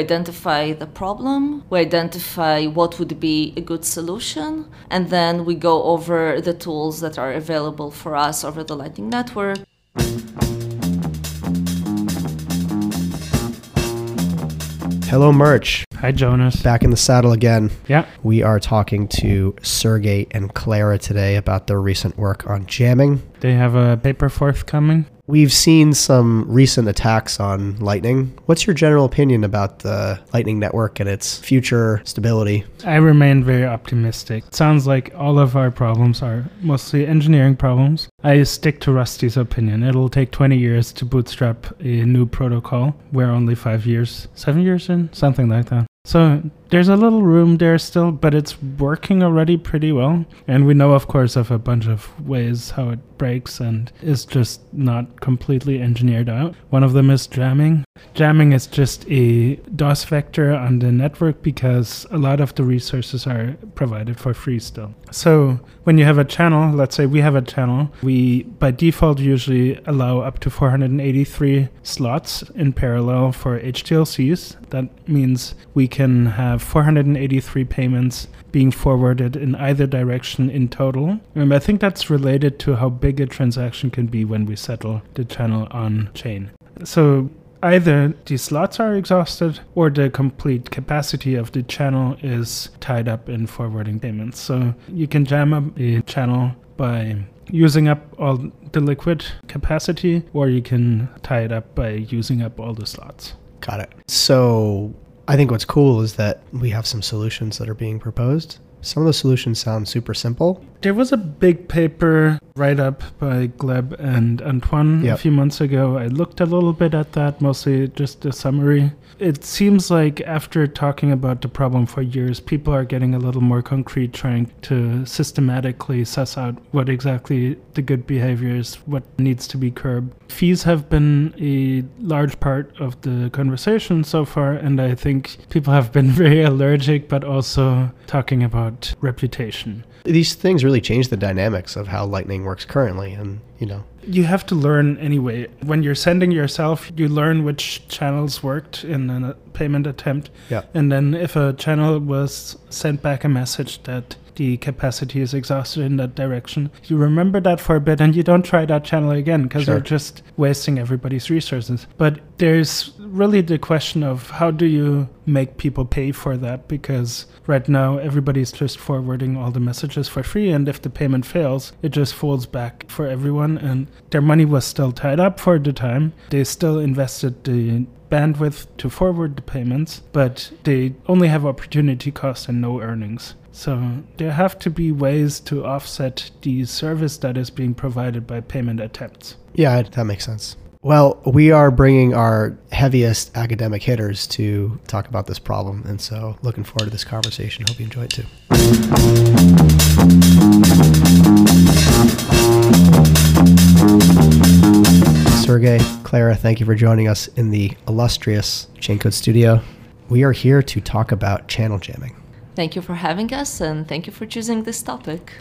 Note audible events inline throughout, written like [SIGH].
identify the problem, we identify what would be a good solution, and then we go over the tools that are available for us over the Lightning Network. Hello, Murch. Hi, Jonas. Back in the saddle again. Yeah. We are talking to Sergei and Clara today about their recent work on jamming. They have a paper forthcoming. We've seen some recent attacks on Lightning. What's your general opinion about the Lightning Network and its future stability? I remain very optimistic. It sounds like all of our problems are mostly engineering problems. I stick to Rusty's opinion. It'll take 20 years to bootstrap a new protocol. We're only five years, seven years in, something like that. So there's a little room there still, but it's working already pretty well. And we know, of course, of a bunch of ways how it breaks and is just not completely engineered out. One of them is jamming. Jamming is just a DOS vector on the network because a lot of the resources are provided for free still. So when you have a channel, let's say we have a channel, we by default usually allow up to 483 slots in parallel for HTLCs. That means we can have 483 payments being forwarded in either direction in total. And I think that's related to how big a transaction can be when we settle the channel on chain. So either the slots are exhausted or the complete capacity of the channel is tied up in forwarding payments. So you can jam up a channel by using up all the liquid capacity, or you can tie it up by using up all the slots. Got it. So I think what's cool is that we have some solutions that are being proposed. Some of the solutions sound super simple. There was a big paper write up by Gleb and Antoine Yep. a few months ago. I looked a little bit at that, mostly just a summary. It seems like after talking about the problem for years, people are getting a little more concrete, trying to systematically suss out what exactly the good behavior is, what needs to be curbed. Fees have been a large part of the conversation so far, and I think people have been [LAUGHS] very allergic, but also talking about reputation. These things really change the dynamics of how Lightning works currently. And, you know, You have to learn anyway. When you're sending yourself, you learn which channels worked in a payment attempt. Yeah. And then if a channel was sent back a message that the capacity is exhausted in that direction, you remember that for a bit and you don't try that channel again because Sure. you're just wasting everybody's resources. But there's really the question of how do you make people pay for that because right now everybody's just forwarding all the messages for free and if the payment fails it just falls back for everyone and their money was still tied up for the time they still invested the bandwidth to forward the payments but they only have opportunity cost and no earnings so there have to be ways to offset the service that is being provided by payment attempts yeah, that makes sense. Well, we are bringing our heaviest academic hitters to talk about this problem. And so looking forward to this conversation. Hope you enjoy it too. Sergei, Clara, thank you for joining us in the illustrious Chaincode studio. We are here to talk about channel jamming. Thank you for having us and thank you for choosing this topic.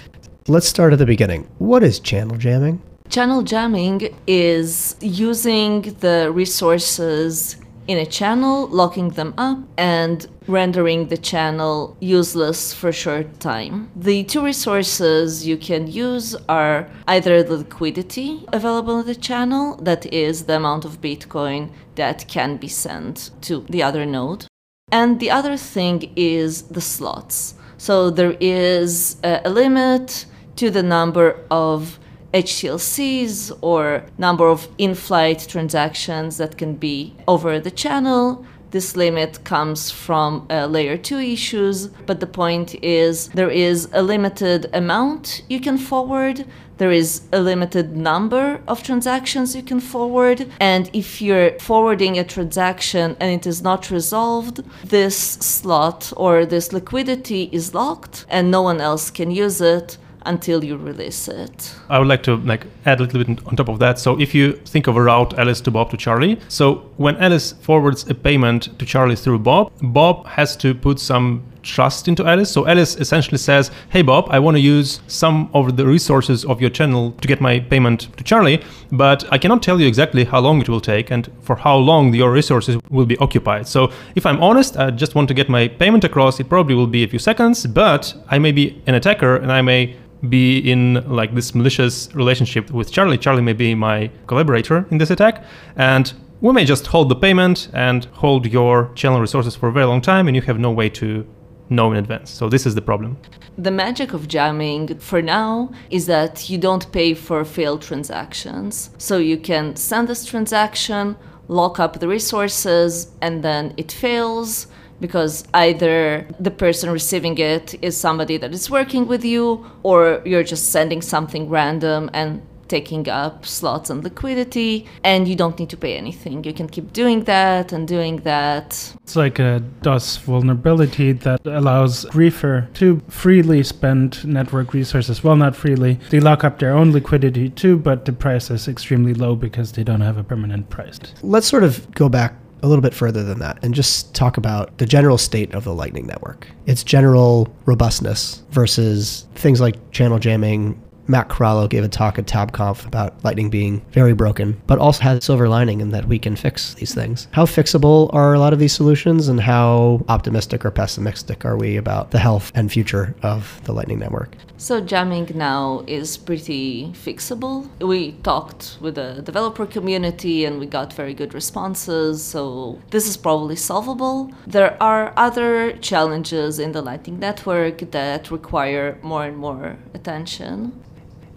Let's start at the beginning. What is channel jamming? Channel jamming is using the resources in a channel, locking them up, and rendering the channel useless for a short time. The two resources you can use are either the liquidity available in the channel, that is the amount of Bitcoin that can be sent to the other node, and the other thing is the slots. So there is a, limit to the number of HTLCs or number of in-flight transactions that can be over the channel. This limit comes from uh, layer 2 issues, but the point is there is a limited amount you can forward, there is a limited number of transactions you can forward, and if you're forwarding a transaction and it is not resolved, this slot or this liquidity is locked and no one else can use it until you release it. I would like to like add a little bit on top of that. So if you think of a route Alice to Bob to Charlie, so when Alice forwards a payment to Charlie through Bob, Bob has to put some trust into Alice. So Alice essentially says, "Hey Bob, I want to use some of the resources of your channel to get my payment to Charlie, but I cannot tell you exactly how long it will take and for how long your resources will be occupied. So if I'm honest, I just want to get my payment across. It probably will be a few seconds, but I may be an attacker and I may be in like this malicious relationship with Charlie. Charlie may be my collaborator in this attack, and we may just hold the payment and hold your channel resources for a very long time, and you have no way to know in advance. So this is the problem. The magic of jamming for now is that you don't pay for failed transactions. So you can send this transaction, lock up the resources, and then it fails because either the person receiving it is somebody that is working with you or you're just sending something random and taking up slots and liquidity and you don't need to pay anything you can keep doing that and doing that It's like a DOS vulnerability that allows Griefer to freely spend network resources. Well, not freely. They lock up their own liquidity too, but the price is extremely low because they don't have a permanent price. Let's sort of go back a little bit further than that and just talk about the general state of the Lightning Network, its general robustness versus things like channel jamming. Matt Corallo gave a talk at TabConf about Lightning being very broken, but also has a silver lining in that we can fix these things. How fixable are a lot of these solutions, and how optimistic or pessimistic are we about the health and future of the Lightning Network? So jamming now is pretty fixable. We talked with the developer community and we got very good responses, so this is probably solvable. There are other challenges in the Lightning Network that require more and more attention.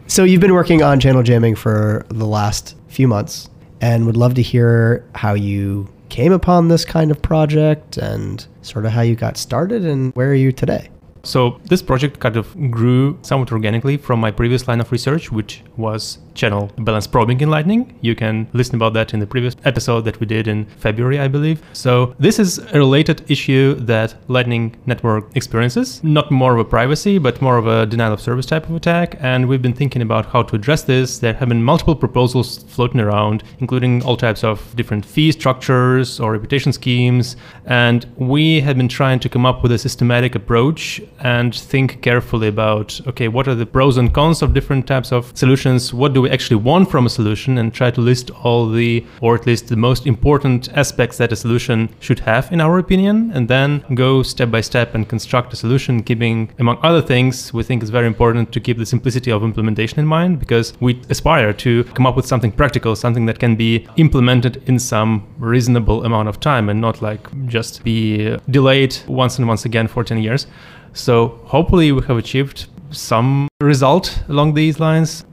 So you've been working on channel jamming for the last few months and would love to hear how you came upon this kind of project and sort of how you got started and where are you today? So this project kind of grew somewhat organically from my previous line of research, which was channel balance probing in Lightning. You can listen about that in the previous episode that we did in February, I believe. So this is a related issue that Lightning Network experiences, not more of a privacy, but more of a denial of service type of attack. And we've been thinking about how to address this. There have been multiple proposals floating around, including all types of different fee structures or reputation schemes. And we have been trying to come up with a systematic approach and think carefully about okay, what are the pros and cons of different types of solutions? What do we actually want from a solution? And try to list all the, or at least the most important aspects that a solution should have, in our opinion, and then go step by step and construct a solution, keeping, among other things, we think it's very important to keep the simplicity of implementation in mind because we aspire to come up with something practical, something that can be implemented in some reasonable amount of time and not like just be delayed once and once again for 10 years. So hopefully we have achieved some result along these lines.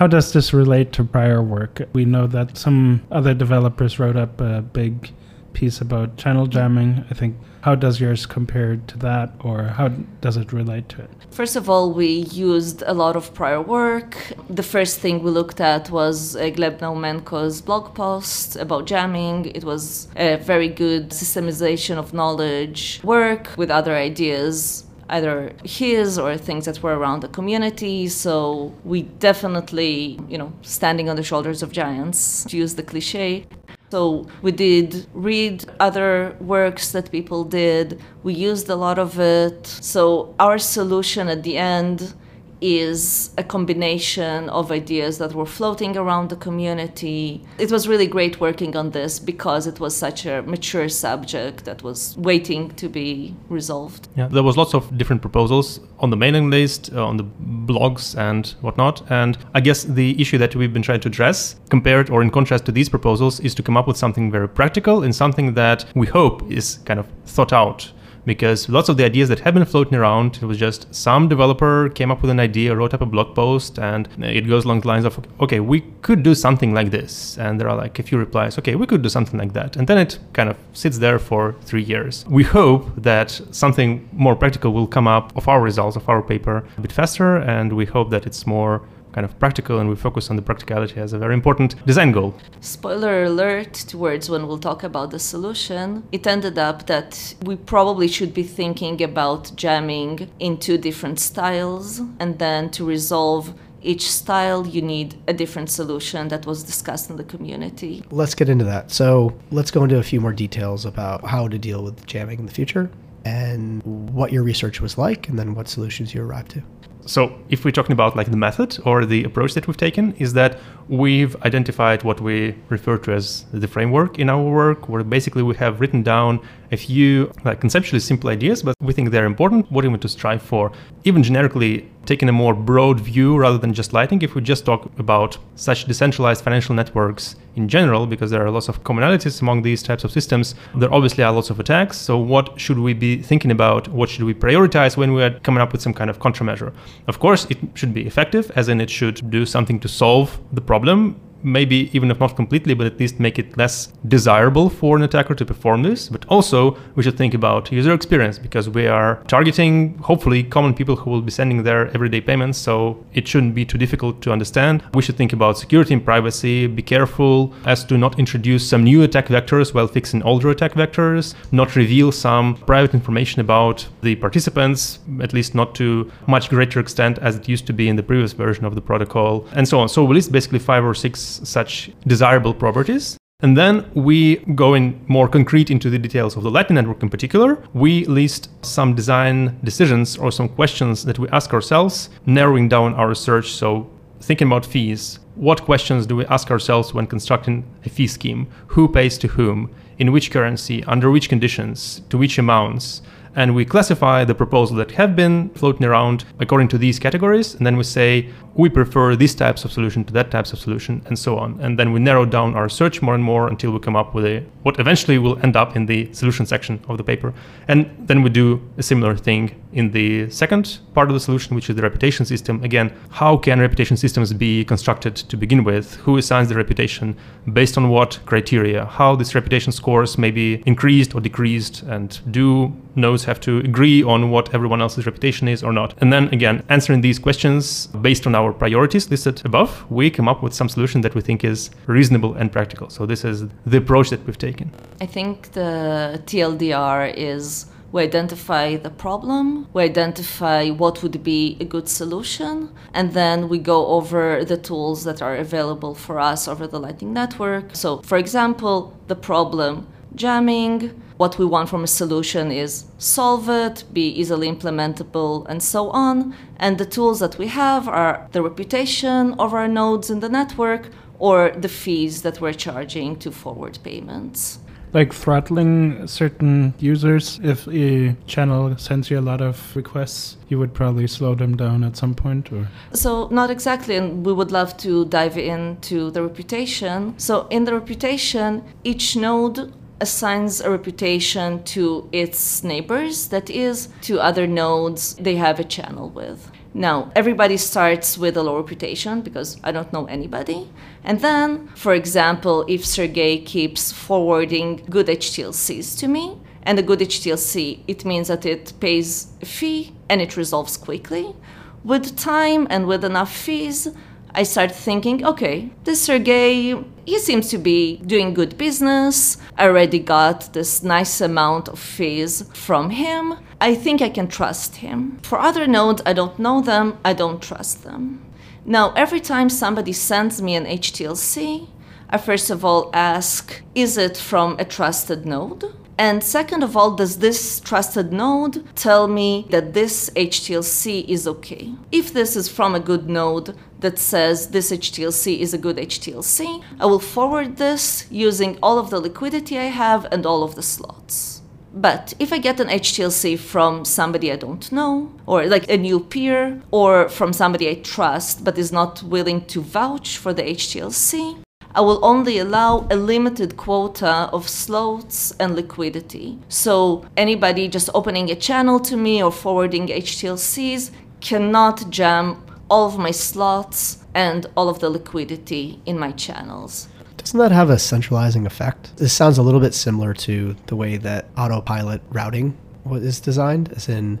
How does this relate to prior work? We know that some other developers wrote up a big piece about channel jamming. I think how does yours compare to that or how does it relate to it? First of all, we used a lot of prior work. The first thing we looked at was uh, Gleb Naumenko's blog post about jamming. It was a very good systemization of knowledge work with other ideas either his or things that were around the community. So we definitely, you know, standing on the shoulders of giants, to use the cliche. So we did read other works that people did. We used a lot of it. So our solution at the end is a combination of ideas that were floating around the community. It was really great working on this because it was such a mature subject that was waiting to be resolved. Yeah, there was lots of different proposals on the mailing list, uh, on the blogs and whatnot. And I guess the issue that we've been trying to address, compared or in contrast to these proposals, is to come up with something very practical and something that we hope is kind of thought out because lots of the ideas that have been floating around it was just some developer came up with an idea wrote up a blog post and it goes along the lines of okay we could do something like this. And there are like a few replies okay we could do something like that. And then it kind of sits there for three years. We hope that something more practical will come up of our results of our paper a bit faster and we hope that it's more kind of practical and we focus on the practicality as a very important design goal. Spoiler alert towards when we'll talk about the solution, it ended up that we probably should be thinking about jamming in two different styles and then to resolve each style you need a different solution that was discussed in the community. Let's get into that. So let's go into a few more details about how to deal with jamming in the future. and what your research was like, and then what solutions you arrived to. So, if we're talking about like the method or the approach that we've taken, is that we've identified what we refer to as the framework in our work, where basically we have written down a few like conceptually simple ideas, but we think they're important, what do we want to strive for. Even generically, taking a more broad view rather than just Lightning, if we just talk about such decentralized financial networks in general, because there are lots of commonalities among these types of systems, there obviously are lots of attacks. So, what should we be thinking about? What should we prioritize when we are coming up with some kind of countermeasure? Of course, it should be effective, as in it should do something to solve the problem problem maybe even if not completely, but at least make it less desirable for an attacker to perform this. But also, we should think about user experience because we are targeting, hopefully, common people who will be sending their everyday payments. So it shouldn't be too difficult to understand. We should think about security and privacy, be careful as to not introduce some new attack vectors while fixing older attack vectors, not reveal some private information about the participants, at least not to much greater extent as it used to be in the previous version of the protocol, and so on. So we list basically five or six such desirable properties. And then we go in more concrete into the details of the Lightning Network in particular. We list some design decisions or some questions that we ask ourselves, narrowing down our search. So, thinking about fees, what questions do we ask ourselves when constructing a fee scheme? Who pays to whom? In which currency? Under which conditions? To which amounts? And we classify the proposals that have been floating around according to these categories. And then we say we prefer these types of solution to that types of solution and so on. And then we narrow down our search more and more until we come up with a what eventually will end up in the solution section of the paper. And then we do a similar thing in the second part of the solution which is the reputation system again how can reputation systems be constructed to begin with who assigns the reputation based on what criteria how these reputation scores may be increased or decreased and do nodes have to agree on what everyone else's reputation is or not. And then again, answering these questions based on our priorities listed above, we come up with some solution that we think is reasonable and practical. So this is the approach that we've taken. I think the TLDR is we identify the problem, we identify what would be a good solution, and then we go over the tools that are available for us over the Lightning Network. So, for example, the problem jamming, what we want from a solution is solve it, be easily implementable, and so on. And the tools that we have are the reputation of our nodes in the network or the fees that we're charging to forward payments like throttling certain users if a channel sends you a lot of requests you would probably slow them down at some point or so not exactly and we would love to dive into the reputation so in the reputation each node assigns a reputation to its neighbors, that is, to other nodes they have a channel with. Now, everybody starts with a low reputation because I don't know anybody. And then, for example, if Sergei keeps forwarding good HTLCs to me, and a good HTLC, it means that it pays a fee and it resolves quickly. With time and with enough fees, I started thinking, okay, this Sergei, he seems to be doing good business. I already got this nice amount of fees from him. I think I can trust him. For other nodes, I don't know them, I don't trust them. Now, every time somebody sends me an HTLC, I first of all ask, is it from a trusted node? And second of all, does this trusted node tell me that this HTLC is okay? If this is from a good node that says this HTLC is a good HTLC, I will forward this using all of the liquidity I have and all of the slots. But if I get an HTLC from somebody I don't know, or like a new peer, or from somebody I trust but is not willing to vouch for the HTLC, I will only allow a limited quota of slots and liquidity. So anybody just opening a channel to me or forwarding HTLCs cannot jam all of my slots and all of the liquidity in my channels. Doesn't that have a centralizing effect? This sounds a little bit similar to the way that autopilot routing is designed, as in,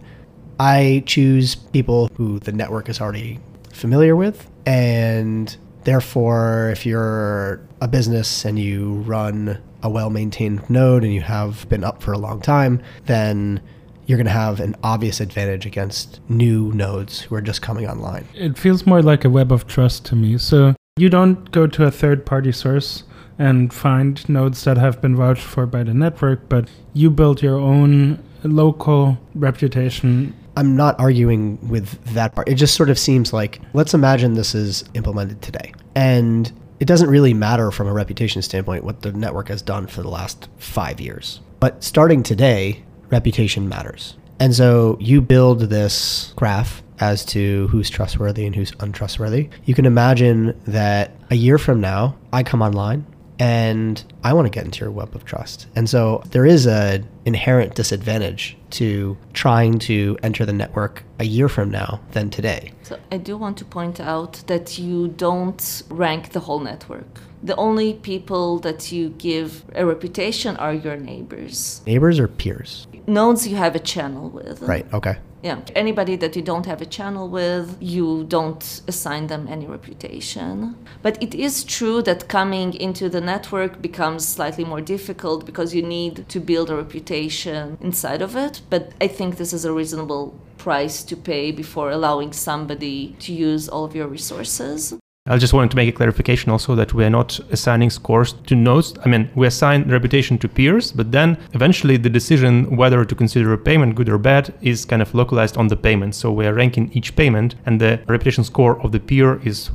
I choose people who the network is already familiar with, and Therefore, if you're a business and you run a well maintained node and you have been up for a long time, then you're going to have an obvious advantage against new nodes who are just coming online. It feels more like a web of trust to me. So you don't go to a third party source and find nodes that have been vouched for by the network, but you build your own local reputation. I'm not arguing with that part. It just sort of seems like let's imagine this is implemented today. And it doesn't really matter from a reputation standpoint what the network has done for the last five years. But starting today, reputation matters. And so you build this graph as to who's trustworthy and who's untrustworthy. You can imagine that a year from now, I come online and I want to get into your web of trust. And so there is a inherent disadvantage to trying to enter the network a year from now than today. So I do want to point out that you don't rank the whole network. The only people that you give a reputation are your neighbors. Neighbors or peers? Nodes you have a channel with. Right, okay. Yeah. Anybody that you don't have a channel with, you don't assign them any reputation. But it is true that coming into the network becomes slightly more difficult because you need to build a reputation inside of it. But I think this is a reasonable price to pay before allowing somebody to use all of your resources. I just wanted to make a clarification also that we are not assigning scores to nodes. I mean, we assign reputation to peers, but then eventually the decision whether to consider a payment good or bad is kind of localized on the payment. So we are ranking each payment, and the reputation score of the peer is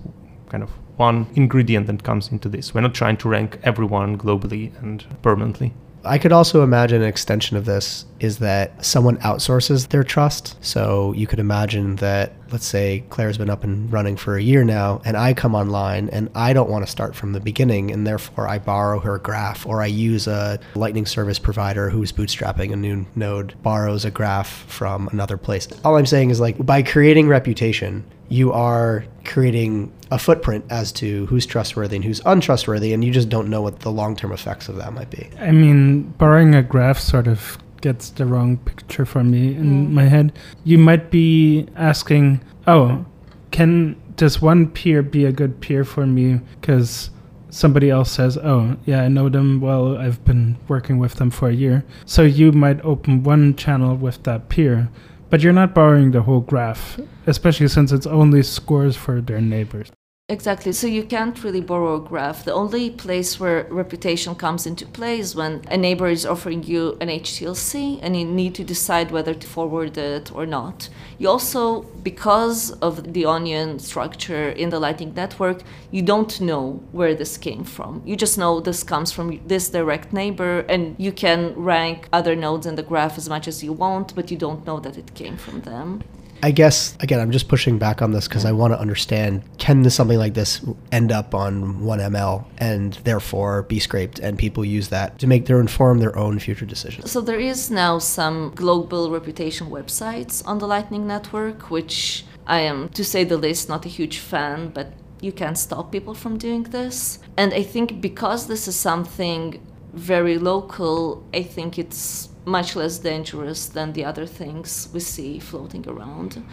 kind of one ingredient that comes into this. We're not trying to rank everyone globally and permanently. I could also imagine an extension of this is that someone outsources their trust. So you could imagine that, let's say Clara's been up and running for a year now, and I come online and I don't want to start from the beginning, and therefore I borrow her graph or I use a Lightning service provider who's bootstrapping a new node, borrows a graph from another place. All I'm saying is like by creating reputation, you are creating a footprint as to who's trustworthy and who's untrustworthy, and you just don't know what the long term effects of that might be. I mean, borrowing a graph sort of gets the wrong picture for me in Mm. my head. You might be asking, oh, can does one peer be a good peer for me? Because somebody else says, oh, yeah, I know them well, I've been working with them for a year. So you might open one channel with that peer, but you're not borrowing the whole graph, especially since it's only scores for their neighbors. Exactly. So you can't really borrow a graph. The only place where reputation comes into play is when a neighbor is offering you an HTLC and you need to decide whether to forward it or not. You also, because of the onion structure in the Lightning Network, you don't know where this came from. You just know this comes from this direct neighbor, and you can rank other nodes in the graph as much as you want, but you don't know that it came from them. I guess again, I'm just pushing back on this because I want to understand: can this, something like this end up on 1ML and therefore be scraped, and people use that to make their inform their own future decisions? So there is now some global reputation websites on the Lightning Network, which I am, to say the least, not a huge fan, but you can't stop people from doing this. And I think because this is something very local, I think it's much less dangerous than the other things we see floating around.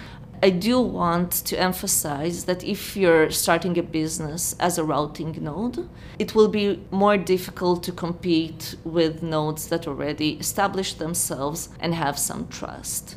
I do want to emphasize that if you're starting a business as a routing node, it will be more difficult to compete with nodes that already established themselves and have some trust.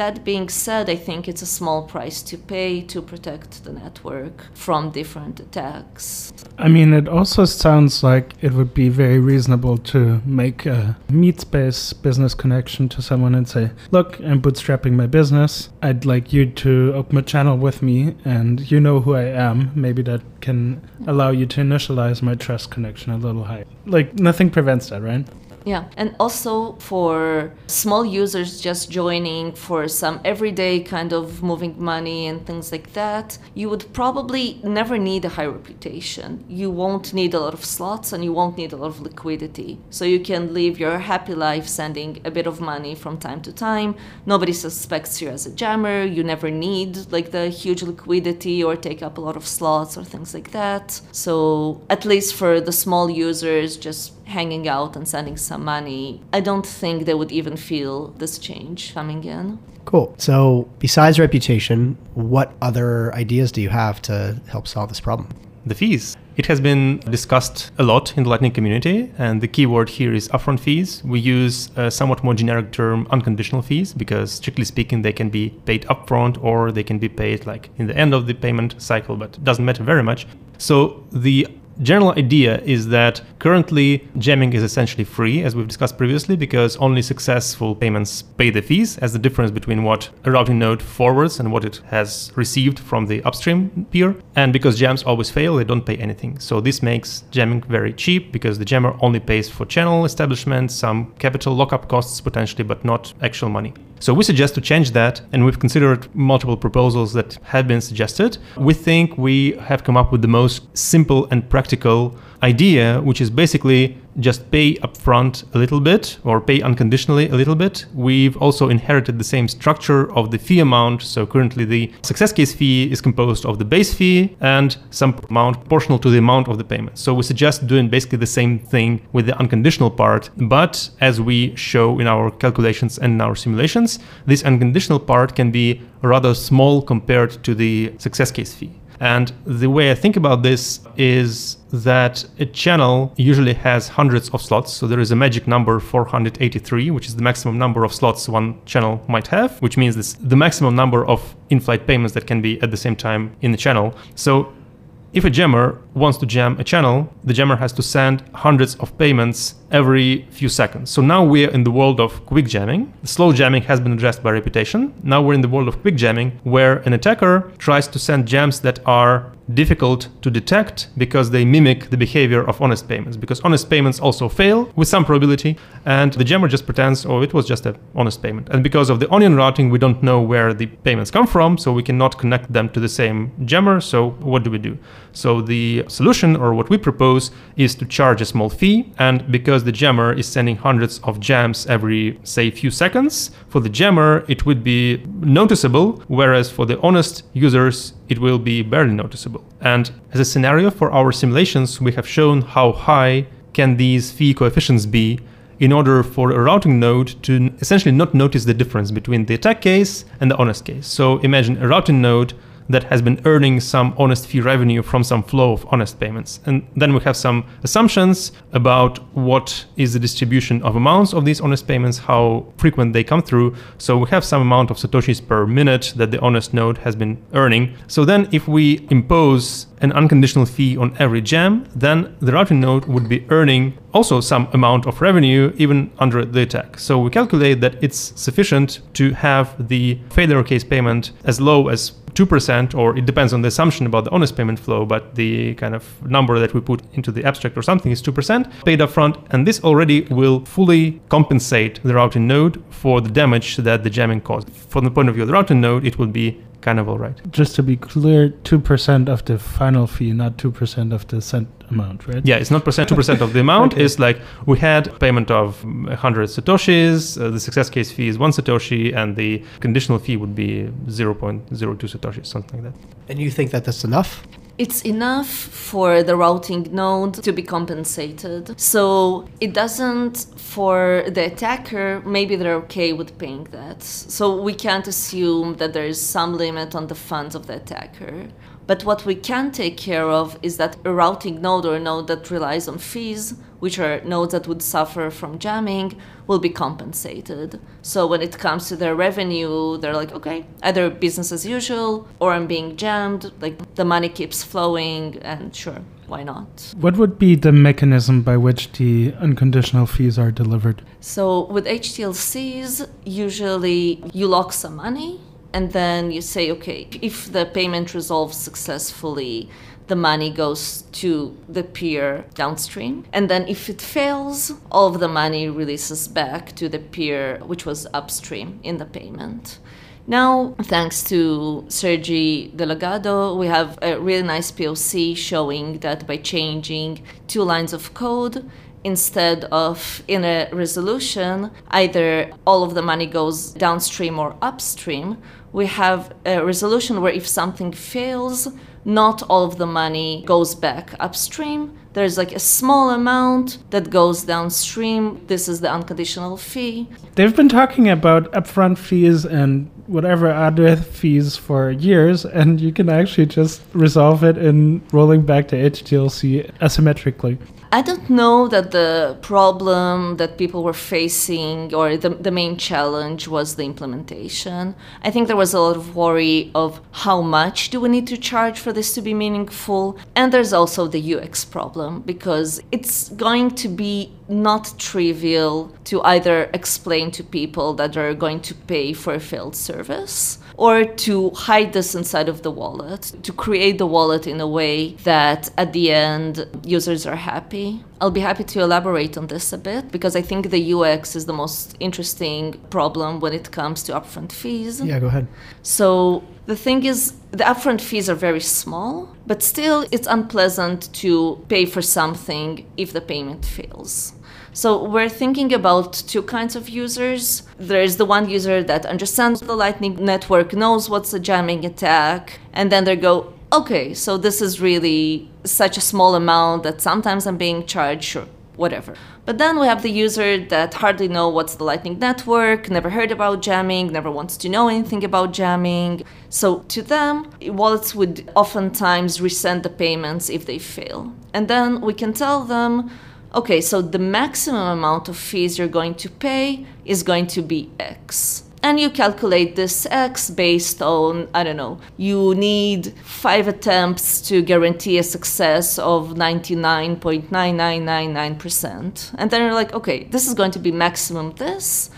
That being said, I think it's a small price to pay to protect the network from different attacks. I mean, it also sounds like it would be very reasonable to make a meet space business connection to someone and say, Look, I'm bootstrapping my business. I'd like you to open a channel with me, and you know who I am. Maybe that can allow you to initialize my trust connection a little higher. Like, nothing prevents that, right? Yeah, and also for small users just joining for some everyday kind of moving money and things like that, you would probably never need a high reputation. You won't need a lot of slots and you won't need a lot of liquidity. So you can live your happy life sending a bit of money from time to time. Nobody suspects you as a jammer. You never need like the huge liquidity or take up a lot of slots or things like that. So at least for the small users, just hanging out and sending some money, I don't think they would even feel this change coming in. Cool. So, besides reputation, what other ideas do you have to help solve this problem? The fees. It has been discussed a lot in the Lightning community, and the key word here is upfront fees. We use a somewhat more generic term, unconditional fees, because strictly speaking, they can be paid upfront or they can be paid like in the end of the payment cycle, but it doesn't matter very much. So the general idea is that currently jamming is essentially free, as we've discussed previously, because only successful payments pay the fees as the difference between what a routing node forwards and what it has received from the upstream peer. And because jams always fail, they don't pay anything. So this makes jamming very cheap because the jammer only pays for channel establishment, some capital lockup costs potentially, but not actual money. So we suggest to change that, and we've considered multiple proposals that have been suggested. We think we have come up with the most simple and practical idea, which is basically just pay upfront a little bit or pay unconditionally a little bit. We've also inherited the same structure of the fee amount. So currently the success case fee is composed of the base fee and some amount proportional to the amount of the payment. So we suggest doing basically the same thing with the unconditional part, but as we show in our calculations and in our simulations, this unconditional part can be rather small compared to the success case fee. And the way I think about this is that a channel usually has hundreds of slots. So there is a magic number 483, which is the maximum number of slots one channel might have, which means this the maximum number of in-flight payments that can be at the same time in the channel. So if a jammer wants to jam a channel, the jammer has to send hundreds of payments every few seconds. So now we're in the world of quick jamming. Slow jamming has been addressed by reputation. Now we're in the world of quick jamming, where an attacker tries to send jams that are difficult to detect because they mimic the behavior of honest payments. Because honest payments also fail with some probability, and the jammer just pretends, oh, it was just an honest payment. And because of the onion routing, we don't know where the payments come from, so we cannot connect them to the same jammer. So what do we do? So the solution, or what we propose, is to charge a small fee. And because the jammer is sending hundreds of jams every, say, few seconds, for the jammer, it would be noticeable, whereas for the honest users, it will be barely noticeable. And as a scenario for our simulations, we have shown how high can these fee coefficients be in order for a routing node to essentially not notice the difference between the attack case and the honest case. So imagine a routing node that has been earning some honest fee revenue from some flow of honest payments. And then we have some assumptions about what is the distribution of amounts of these honest payments, how frequent they come through. So we have some amount of satoshis per minute that the honest node has been earning. So then if we impose an unconditional fee on every jam, then the routing node would be earning also some amount of revenue even under the attack. So we calculate that it's sufficient to have the failure case payment as low as 2%, or it depends on the assumption about the honest payment flow, but the kind of number that we put into the abstract or something is 2% paid upfront. And this already will fully compensate the routing node for the damage that the jamming caused. From the point of view of the routing node, it will be kind of all right. Just to be clear, 2% of the final fee, not 2% of the sent amount, right? Yeah, it's not percent, 2% of the amount. [LAUGHS] Okay. It's like we had payment of 100 satoshis, uh, the success case fee is 1 satoshi, and the conditional fee would be 0.02 satoshis, something like that. And you think that that's enough? It's enough for the routing node to be compensated. So it doesn't, for the attacker, maybe they're okay with paying that. So we can't assume that there is some limit on the funds of the attacker. But what we can take care of is that a routing node or a node that relies on fees, which are nodes that would suffer from jamming, will be compensated. So when it comes to their revenue, they're like, okay, either business as usual or I'm being jammed, like the money keeps flowing, and sure, why not? What would be the mechanism by which the unconditional fees are delivered? So with HTLCs, usually you lock some money and then you say, okay, if the payment resolves successfully, the money goes to the peer downstream. And then if it fails, all of the money releases back to the peer which was upstream in the payment. Now, thanks to Sergi Delgado, we have a really nice POC showing that by changing two lines of code, instead of in a resolution, either all of the money goes downstream or upstream, we have a resolution where if something fails, not all of the money goes back upstream. There's like a small amount that goes downstream. This is the unconditional fee. They've been talking about upfront fees and whatever other fees for years, and you can actually just resolve it in rolling back to HTLC asymmetrically. I don't know that the problem that people were facing or the, the main challenge was the implementation. I think there was a lot of worry of how much do we need to charge for this to be meaningful. And there's also the UX problem because it's going to be not trivial to either explain to people that they're going to pay for a failed service or to hide this inside of the wallet, to create the wallet in a way that at the end users are happy. I'll be happy to elaborate on this a bit because I think the UX is the most interesting problem when it comes to upfront fees. Yeah, go ahead. So the thing is, the upfront fees are very small, but still it's unpleasant to pay for something if the payment fails. So we're thinking about two kinds of users. There's the one user that understands the Lightning Network, knows what's a jamming attack, and then they go, okay, so this is really such a small amount that sometimes I'm being charged, sure, whatever. But then we have the user that hardly know what's the Lightning Network, never heard about jamming, never wants to know anything about jamming. So to them, wallets would oftentimes resend the payments if they fail. And then we can tell them, okay, so the maximum amount of fees you're going to pay is going to be X. And you calculate this X based on, I don't know, you need five attempts to guarantee a success of 99.9999%. And then you're like, okay, this is going to be maximum this.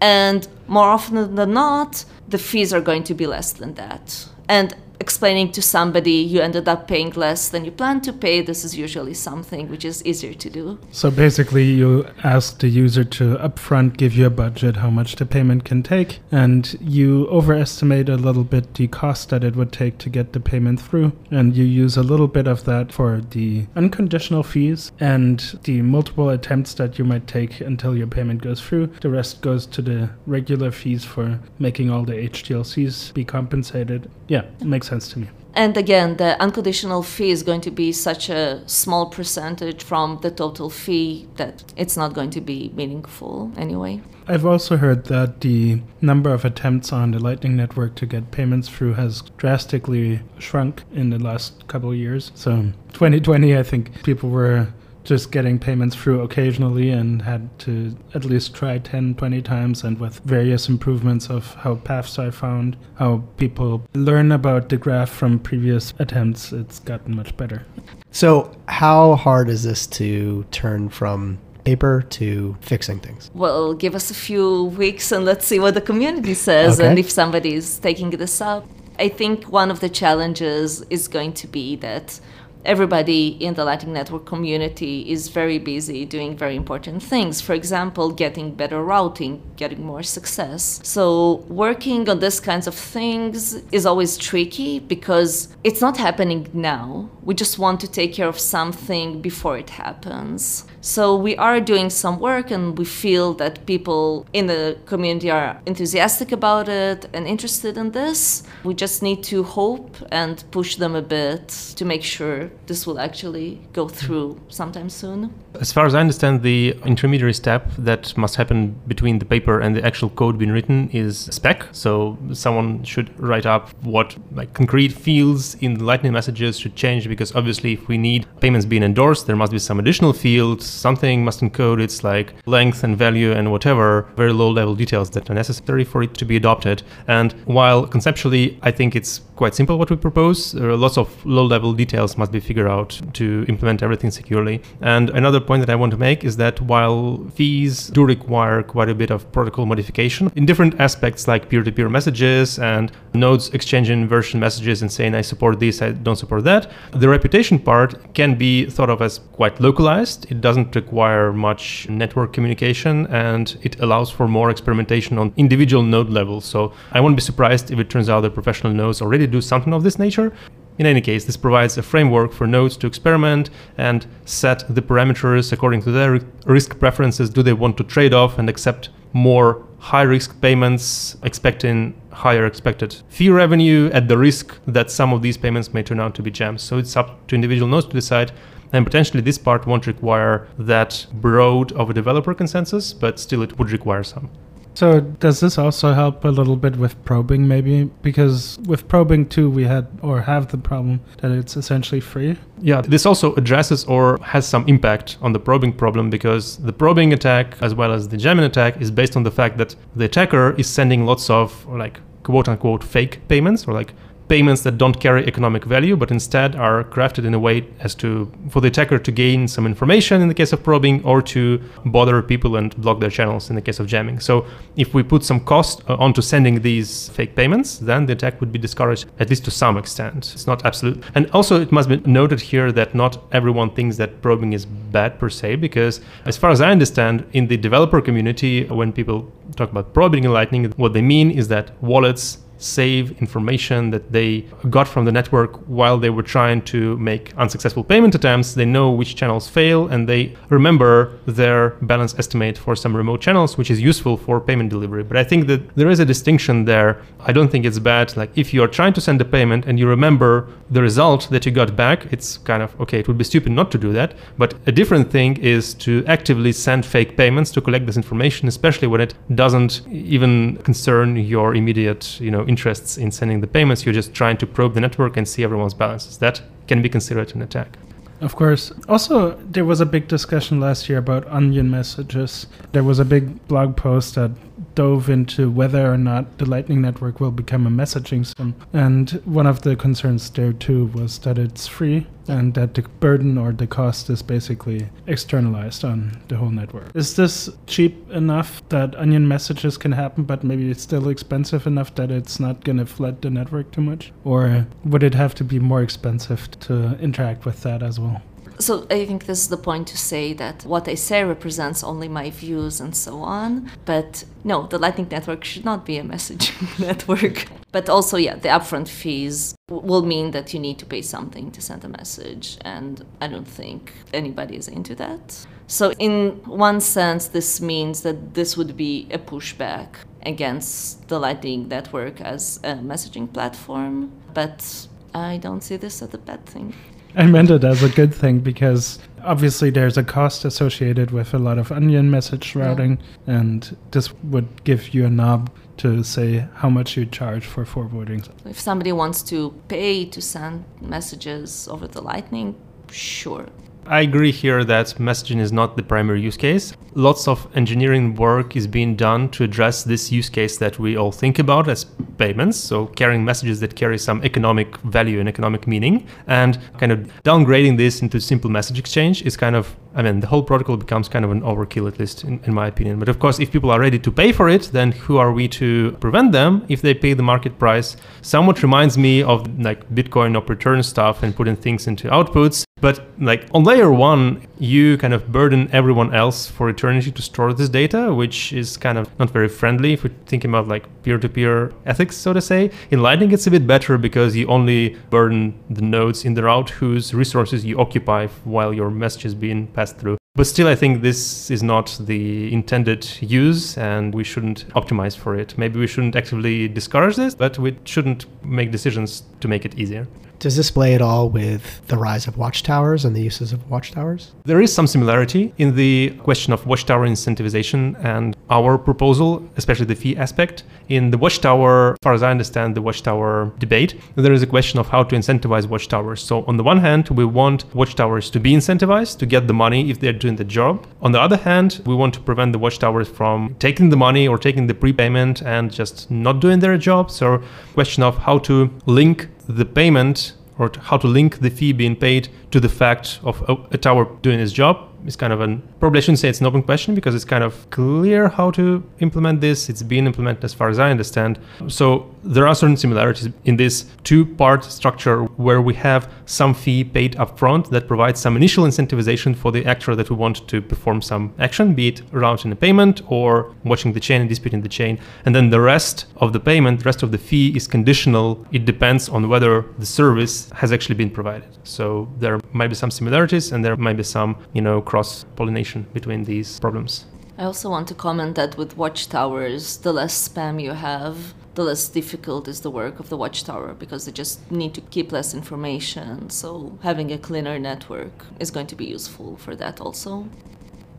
And more often than not, the fees are going to be less than that. And explaining to somebody you ended up paying less than you planned to pay, this is usually something which is easier to do. So basically, you ask the user to upfront give you a budget, how much the payment can take, and you overestimate a little bit the cost that it would take to get the payment through, and you use a little bit of that for the unconditional fees and the multiple attempts that you might take until your payment goes through. The rest goes to the regular fees for making all the HTLCs be compensated. Yeah, it makes sense to me. And again, the unconditional fee is going to be such a small percentage from the total fee that it's not going to be meaningful anyway. I've also heard that the number of attempts on the Lightning Network to get payments through has drastically shrunk in the last couple of years. So, 2020, I think people were just getting payments through occasionally and had to at least try 10, 20 times. And with various improvements of how paths I found, how people learn about the graph from previous attempts, it's gotten much better. So, how hard is this to turn from paper to fixing things? Well, give us a few weeks and let's see what the community says Okay. and if somebody is taking this up. I think one of the challenges is going to be that everybody in the Lightning Network community is very busy doing very important things. For example, getting better routing, getting more success. So, working on these kinds of things is always tricky because it's not happening now. We just want to take care of something before it happens. So, we are doing some work and we feel that people in the community are enthusiastic about it and interested in this. We just need to hope and push them a bit to make sure this will actually go through sometime soon. As far as I understand, the intermediary step that must happen between the paper and the actual code being written is spec. So someone should write up what like concrete fields in the Lightning messages should change because obviously if we need payments being endorsed, there must be some additional fields. Something must encode its like length and value and whatever very low level details that are necessary for it to be adopted. And while conceptually I think it's quite simple what we propose, are lots of low level details must be figured out to implement everything securely. And another point that I want to make is that while fees do require quite a bit of protocol modification in different aspects like peer-to-peer messages and nodes exchanging version messages and saying I support this, I don't support that, the reputation part can be thought of as quite localized. It doesn't require much network communication and it allows for more experimentation on individual node levels. So I won't be surprised if it turns out that professional nodes already do something of this nature. In any case, this provides a framework for nodes to experiment and set the parameters according to their risk preferences. Do they want to trade off and accept more high risk payments, expecting higher expected fee revenue at the risk that some of these payments may turn out to be jams? So it's up to individual nodes to decide. And potentially, this part won't require that broad of a developer consensus, but still, it would require some. So does this also help a little bit with probing maybe? Because with probing too we had or have the problem that it's essentially free. Yeah, this also addresses or has some impact on the probing problem because the probing attack as well as the jamming attack is based on the fact that the attacker is sending lots of like quote unquote fake payments or like payments that don't carry economic value but instead are crafted in a way as to for the attacker to gain some information in the case of probing or to bother people and block their channels in the case of jamming. So if we put some cost uh, onto sending these fake payments then the attack would be discouraged at least to some extent. It's not absolute. And also it must be noted here that not everyone thinks that probing is bad per se because as far as i understand in the developer community when people talk about probing in lightning what they mean is that wallets save information that they got from the network while they were trying to make unsuccessful payment attempts. They know which channels fail and they remember their balance estimate for some remote channels, which is useful for payment delivery. But I think that there is a distinction there. I don't think it's bad. Like if you are trying to send a payment and you remember the result that you got back, it's kind of okay, it would be stupid not to do that. But a different thing is to actively send fake payments to collect this information, especially when it doesn't even concern your immediate, you know, interests in sending the payments. You're just trying to probe the network and see everyone's balances. That can be considered an attack. Of course. Also, there was a big discussion last year about onion messages. There was a big blog post that dove into whether or not the Lightning Network will become a messaging system. And one of the concerns there too was that it's free and that the burden or the cost is basically externalized on the whole network. Is this cheap enough that onion messages can happen, but maybe it's still expensive enough that it's not going to flood the network too much? Or would it have to be more expensive to interact with that as well? So I think this is the point to say that what I say represents only my views and so on. But no, the Lightning Network should not be a messaging [LAUGHS] network. But also, yeah, the upfront fees will mean that you need to pay something to send a message. And I don't think anybody is into that. So, in one sense, this means that this would be a pushback against the Lightning Network as a messaging platform. But I don't see this as a bad thing. I meant it as a good thing because obviously there's a cost associated with a lot of onion message routing, yeah. and this would give you a knob to say how much you charge for forwarding. If somebody wants to pay to send messages over the Lightning, sure. I agree here that messaging is not the primary use case. Lots of engineering work is being done to address this use case that we all think about as payments. So, carrying messages that carry some economic value and economic meaning, and kind of downgrading this into simple message exchange is kind of, I mean, the whole protocol becomes kind of an overkill, at least in, in my opinion. But of course, if people are ready to pay for it, then who are we to prevent them if they pay the market price? Somewhat reminds me of like Bitcoin op return stuff and putting things into outputs. But like on layer one, you kind of burden everyone else for eternity to store this data, which is kind of not very friendly if we're thinking about like peer-to-peer ethics, so to say. In Lightning, it's a bit better because you only burden the nodes in the route whose resources you occupy while your message is being passed through. But still, I think this is not the intended use and we shouldn't optimize for it. Maybe we shouldn't actively discourage this, but we shouldn't make decisions to make it easier. Does this play at all with the rise of watchtowers and the uses of watchtowers? There is some similarity in the question of watchtower incentivization and our proposal, especially the fee aspect. In the watchtower, as far as I understand the watchtower debate, there is a question of how to incentivize watchtowers. So, on the one hand, we want watchtowers to be incentivized to get the money if they're doing the job. On the other hand, we want to prevent the watchtowers from taking the money or taking the prepayment and just not doing their job. So, question of how to link the payment or how to link the fee being paid to the fact of oh, a, tower doing its job is kind of an probably I shouldn't say it's an open question because it's kind of clear how to implement this. It's been implemented as far as I understand. So there are certain similarities in this two-part structure where we have some fee paid upfront that provides some initial incentivization for the actor that we want to perform some action, be it routing a payment or watching the chain and disputing the chain. And then the rest of the payment, the rest of the fee is conditional. It depends on whether the service has actually been provided. So there might be some similarities and there might be some, you know, cross pollination between these problems. I also want to comment that with watchtowers, the less spam you have, the less difficult is the work of the watchtower because they just need to keep less information. So having a cleaner network is going to be useful for that also.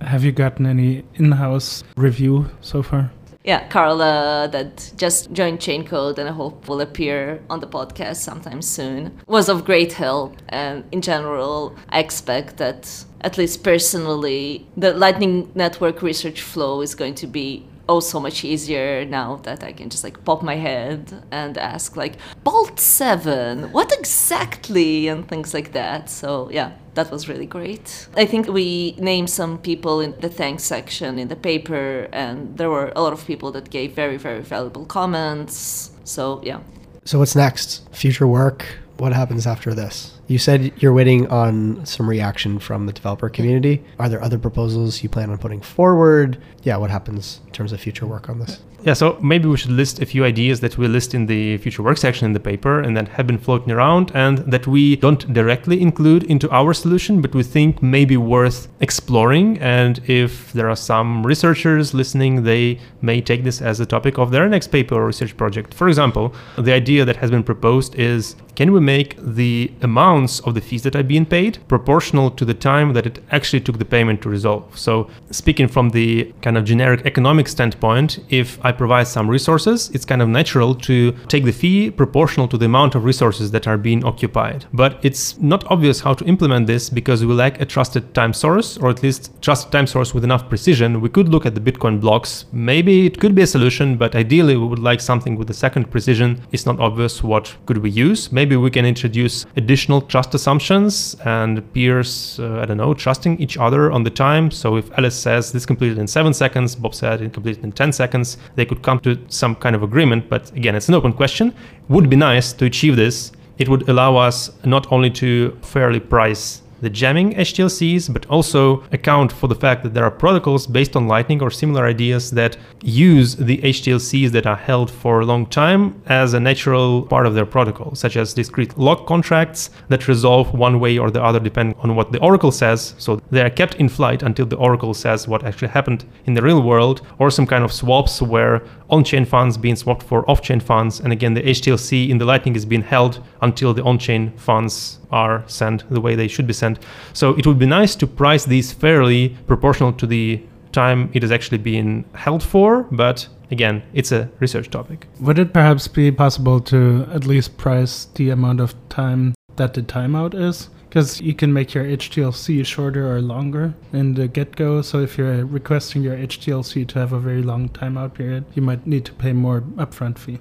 Have you gotten any in house review so far? yeah, Carla that just joined Chaincode and I hope will appear on the podcast sometime soon was of great help. And in general, I expect that at least personally, the Lightning Network research flow is going to be oh so much easier now that I can just like pop my head and ask like Bolt 7 what exactly? And things like that. So yeah that was really great. I think we named some people in the thanks section in the paper and there were a lot of people that gave very very valuable comments. So yeah. So what's next? Future work? What happens after this you said you're waiting on some reaction from the developer community. Are there other proposals you plan on putting forward? Yeah, what happens in terms of future work on this? Yeah, so maybe we should list a few ideas that we list in the future work section in the paper and that have been floating around and that we don't directly include into our solution, but we think may be worth exploring. And if there are some researchers listening, they may take this as a topic of their next paper or research project. For example, the idea that has been proposed is can we make the amounts of the fees that are being paid proportional to the time that it actually took the payment to resolve? So, speaking from the kind of generic economic standpoint, if I provide some resources, it's kind of natural to take the fee proportional to the amount of resources that are being occupied. But it's not obvious how to implement this because we lack a trusted time source, or at least trusted time source with enough precision. We could look at the Bitcoin blocks. Maybe it could be a solution, but ideally we would like something with a second precision. It's not obvious what could we use. Maybe we can introduce additional trust assumptions and peers, uh, I don't know, trusting each other on the time. So if Alice says this completed in seven seconds, Bob said it completed in 10 seconds, they could come to some kind of agreement. But again, it's an open question. Would be nice to achieve this. It would allow us not only to fairly price the jamming HTLCs, but also account for the fact that there are protocols based on Lightning or similar ideas that use the HTLCs that are held for a long time as a natural part of their protocol, such as discreet log contracts that resolve one way or the other depending on what the Oracle says. So they are kept in flight until the Oracle says what actually happened in the real world, or some kind of swaps where on-chain funds being swapped for off-chain funds. And again, the HTLC in the Lightning is being held until the on-chain funds are sent the way they should be sent. So it would be nice to price these fairly proportional to the time it is actually being held for, but again, it's a research topic. Would it perhaps be possible to at least price the amount of time that the timeout is? Because you can make your HTLC shorter or longer in the get go. So if you're requesting your HTLC to have a very long timeout period, you might need to pay more upfront fee.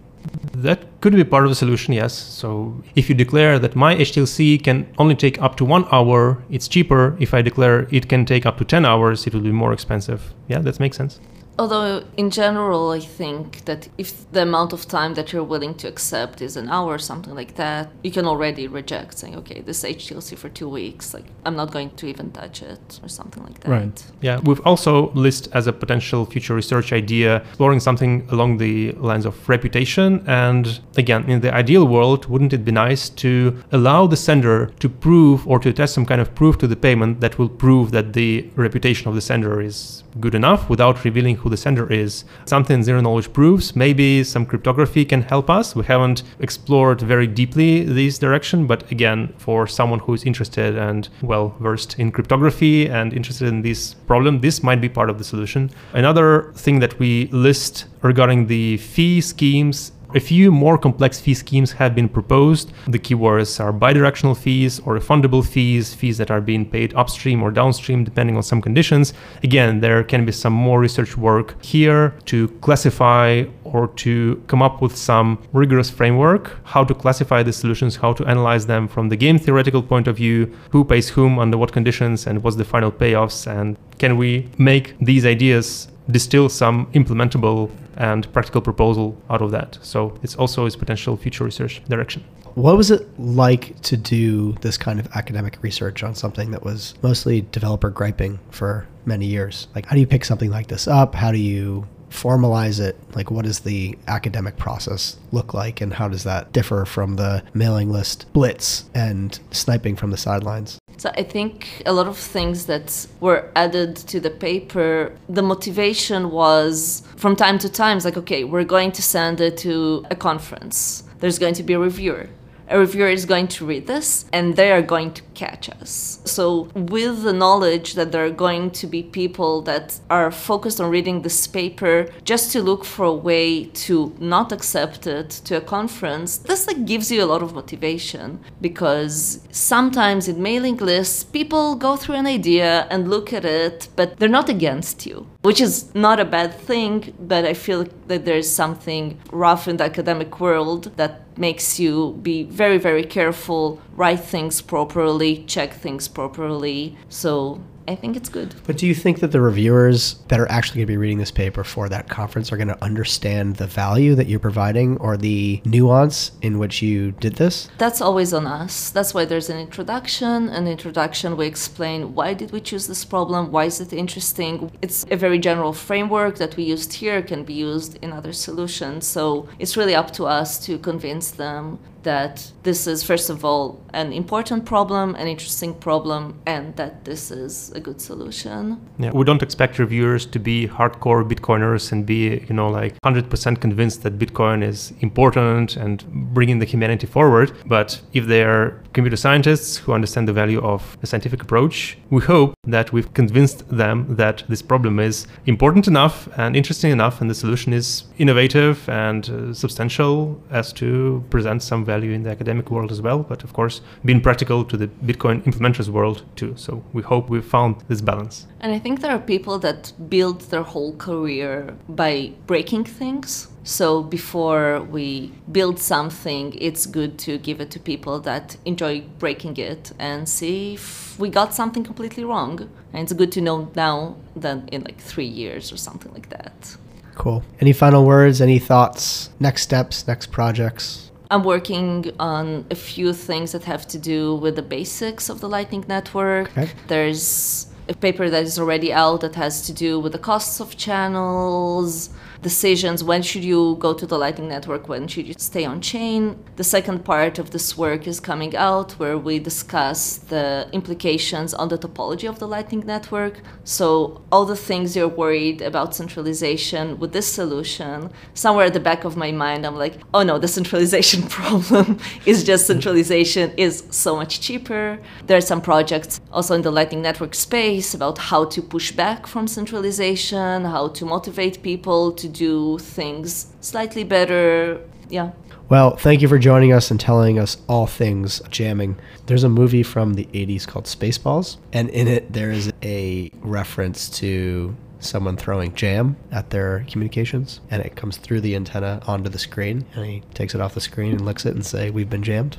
That could be part of the solution, yes. So if you declare that my HTLC can only take up to one hour, it's cheaper. If I declare it can take up to 10 hours, it will be more expensive. Yeah, that makes sense. Although, in general, I think that if the amount of time that you're willing to accept is an hour or something like that, you can already reject saying, okay, this HTLC for two weeks, like I'm not going to even touch it or something like that. Right. Yeah. We've also listed as a potential future research idea exploring something along the lines of reputation. And again, in the ideal world, wouldn't it be nice to allow the sender to prove or to attach some kind of proof to the payment that will prove that the reputation of the sender is good enough without revealing who the sender is. Something zero knowledge proofs, maybe some cryptography can help us. We haven't explored very deeply this direction, but again, for someone who is interested and well versed in cryptography and interested in this problem, this might be part of the solution. Another thing that we list regarding the fee schemes a few more complex fee schemes have been proposed. The keywords are bidirectional fees or refundable fees, fees that are being paid upstream or downstream depending on some conditions. Again, there can be some more research work here to classify or to come up with some rigorous framework, how to classify the solutions, how to analyze them from the game theoretical point of view, who pays whom under what conditions and what's the final payoffs and can we make these ideas distill some implementable and practical proposal out of that. So it's also its potential future research direction. What was it like to do this kind of academic research on something that was mostly developer griping for many years? Like, how do you pick something like this up? How do you formalize it? Like, what does the academic process look like, and how does that differ from the mailing list blitz and sniping from the sidelines? So I think a lot of things that were added to the paper, the motivation was from time to time, it's like, okay, we're going to send it to a conference. There's going to be a reviewer. A reviewer is going to read this and they are going to catch us. So, with the knowledge that there are going to be people that are focused on reading this paper just to look for a way to not accept it to a conference, this like gives you a lot of motivation because sometimes in mailing lists people go through an idea and look at it, but they're not against you, which is not a bad thing, but I feel that there's something rough in the academic world that makes you be very, very careful, write things properly, check things properly. So I think it's good. But do you think that the reviewers that are actually going to be reading this paper for that conference are going to understand the value that you're providing or the nuance in which you did this? That's always on us. That's why there's an introduction. An introduction, we explain why did we choose this problem, why is it interesting. It's a very general framework that we used here can be used in other solutions. So it's really up to us to convince them that this is, first of all, an important problem, an interesting problem, and that this is a good solution. Yeah, we don't expect reviewers to be hardcore Bitcoiners and be, you know, like 100% convinced that Bitcoin is important and bringing the humanity forward. But if they are computer scientists who understand the value of a scientific approach, we hope that we've convinced them that this problem is important enough and interesting enough, and the solution is innovative and uh, substantial as to present some value value in the academic world as well, but of course, being practical to the Bitcoin implementers world too. So we hope we've found this balance. And I think there are people that build their whole career by breaking things. So before we build something, it's good to give it to people that enjoy breaking it and see if we got something completely wrong. And it's good to know now than in like three years or something like that. Cool. Any final words? Any thoughts? Next steps? Next projects? I'm working on a few things that have to do with the basics of the Lightning Network. Okay. There's a paper that is already out that has to do with the costs of channels, decisions when should you go to the lightning network when should you stay on chain. The second part of this work is coming out where we discuss the implications on the topology of the lightning network. So all the things you're worried about centralization with this solution somewhere at the back of my mind i'm like oh no the centralization [LAUGHS] problem is just centralization is so much cheaper. There are some projects also in the lightning network space about how to push back from centralization how to motivate people to do things slightly better. Yeah. Well, thank you for joining us and telling us all things jamming. There's a movie from the 80s called Spaceballs, and in it there is a reference to someone throwing jam at their communications and it comes through the antenna onto the screen and he takes it off the screen and licks it and say we've been jammed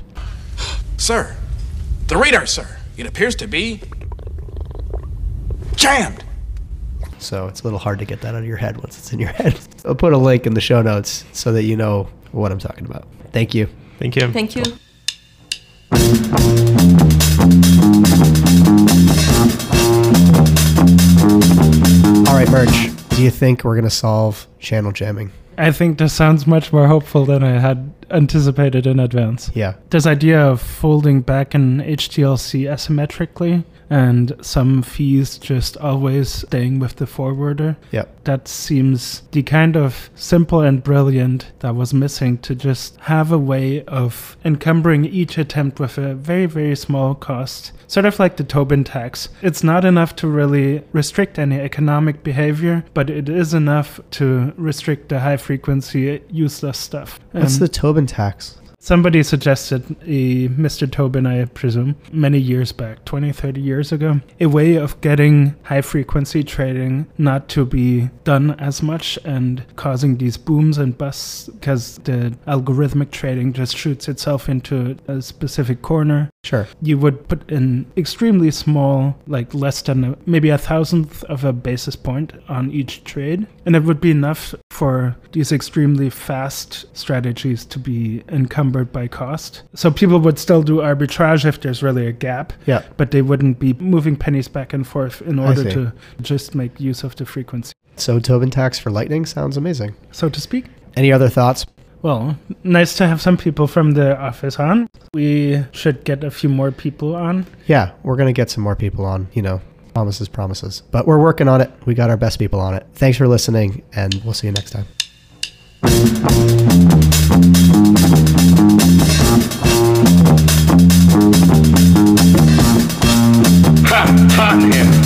[GASPS] sir the radar sir it appears to be jammed so it's a little hard to get that out of your head once it's in your [LAUGHS] head. I'll put a link in the show notes so that you know what I'm talking about. Thank you. Thank you. Thank you. All right, Murch. Do you think we're going to solve channel jamming? I think this sounds much more hopeful than I had anticipated in advance. Yeah. This idea of folding back an HTLC asymmetrically and some fees just always staying with the forwarder. Yep. That seems the kind of simple and brilliant that was missing to just have a way of encumbering each attempt with a very, very small cost. Sort of like the Tobin tax. It's not enough to really restrict any economic behavior, but it is enough to restrict the high frequency useless stuff. What's um, the Tobin tax? Somebody suggested a Mr. Tobin, I presume, many years back, 20, 30 years ago, a way of getting high frequency trading not to be done as much and causing these booms and busts because the algorithmic trading just shoots itself into a specific corner. Sure. You would put an extremely small, like less than a, maybe a thousandth of a basis point on each trade, and it would be enough for these extremely fast strategies to be encumbered by cost. So people would still do arbitrage if there's really a gap, yeah. but they wouldn't be moving pennies back and forth in order to just make use of the frequency. So Tobin tax for Lightning sounds amazing. So to speak. Any other thoughts? Well, nice to have some people from the office on. We should get a few more people on. Yeah, we're going to get some more people on, you know, promises, promises. But we're working on it. We got our best people on it. Thanks for listening, and we'll see you next time. ha, ha, yeah.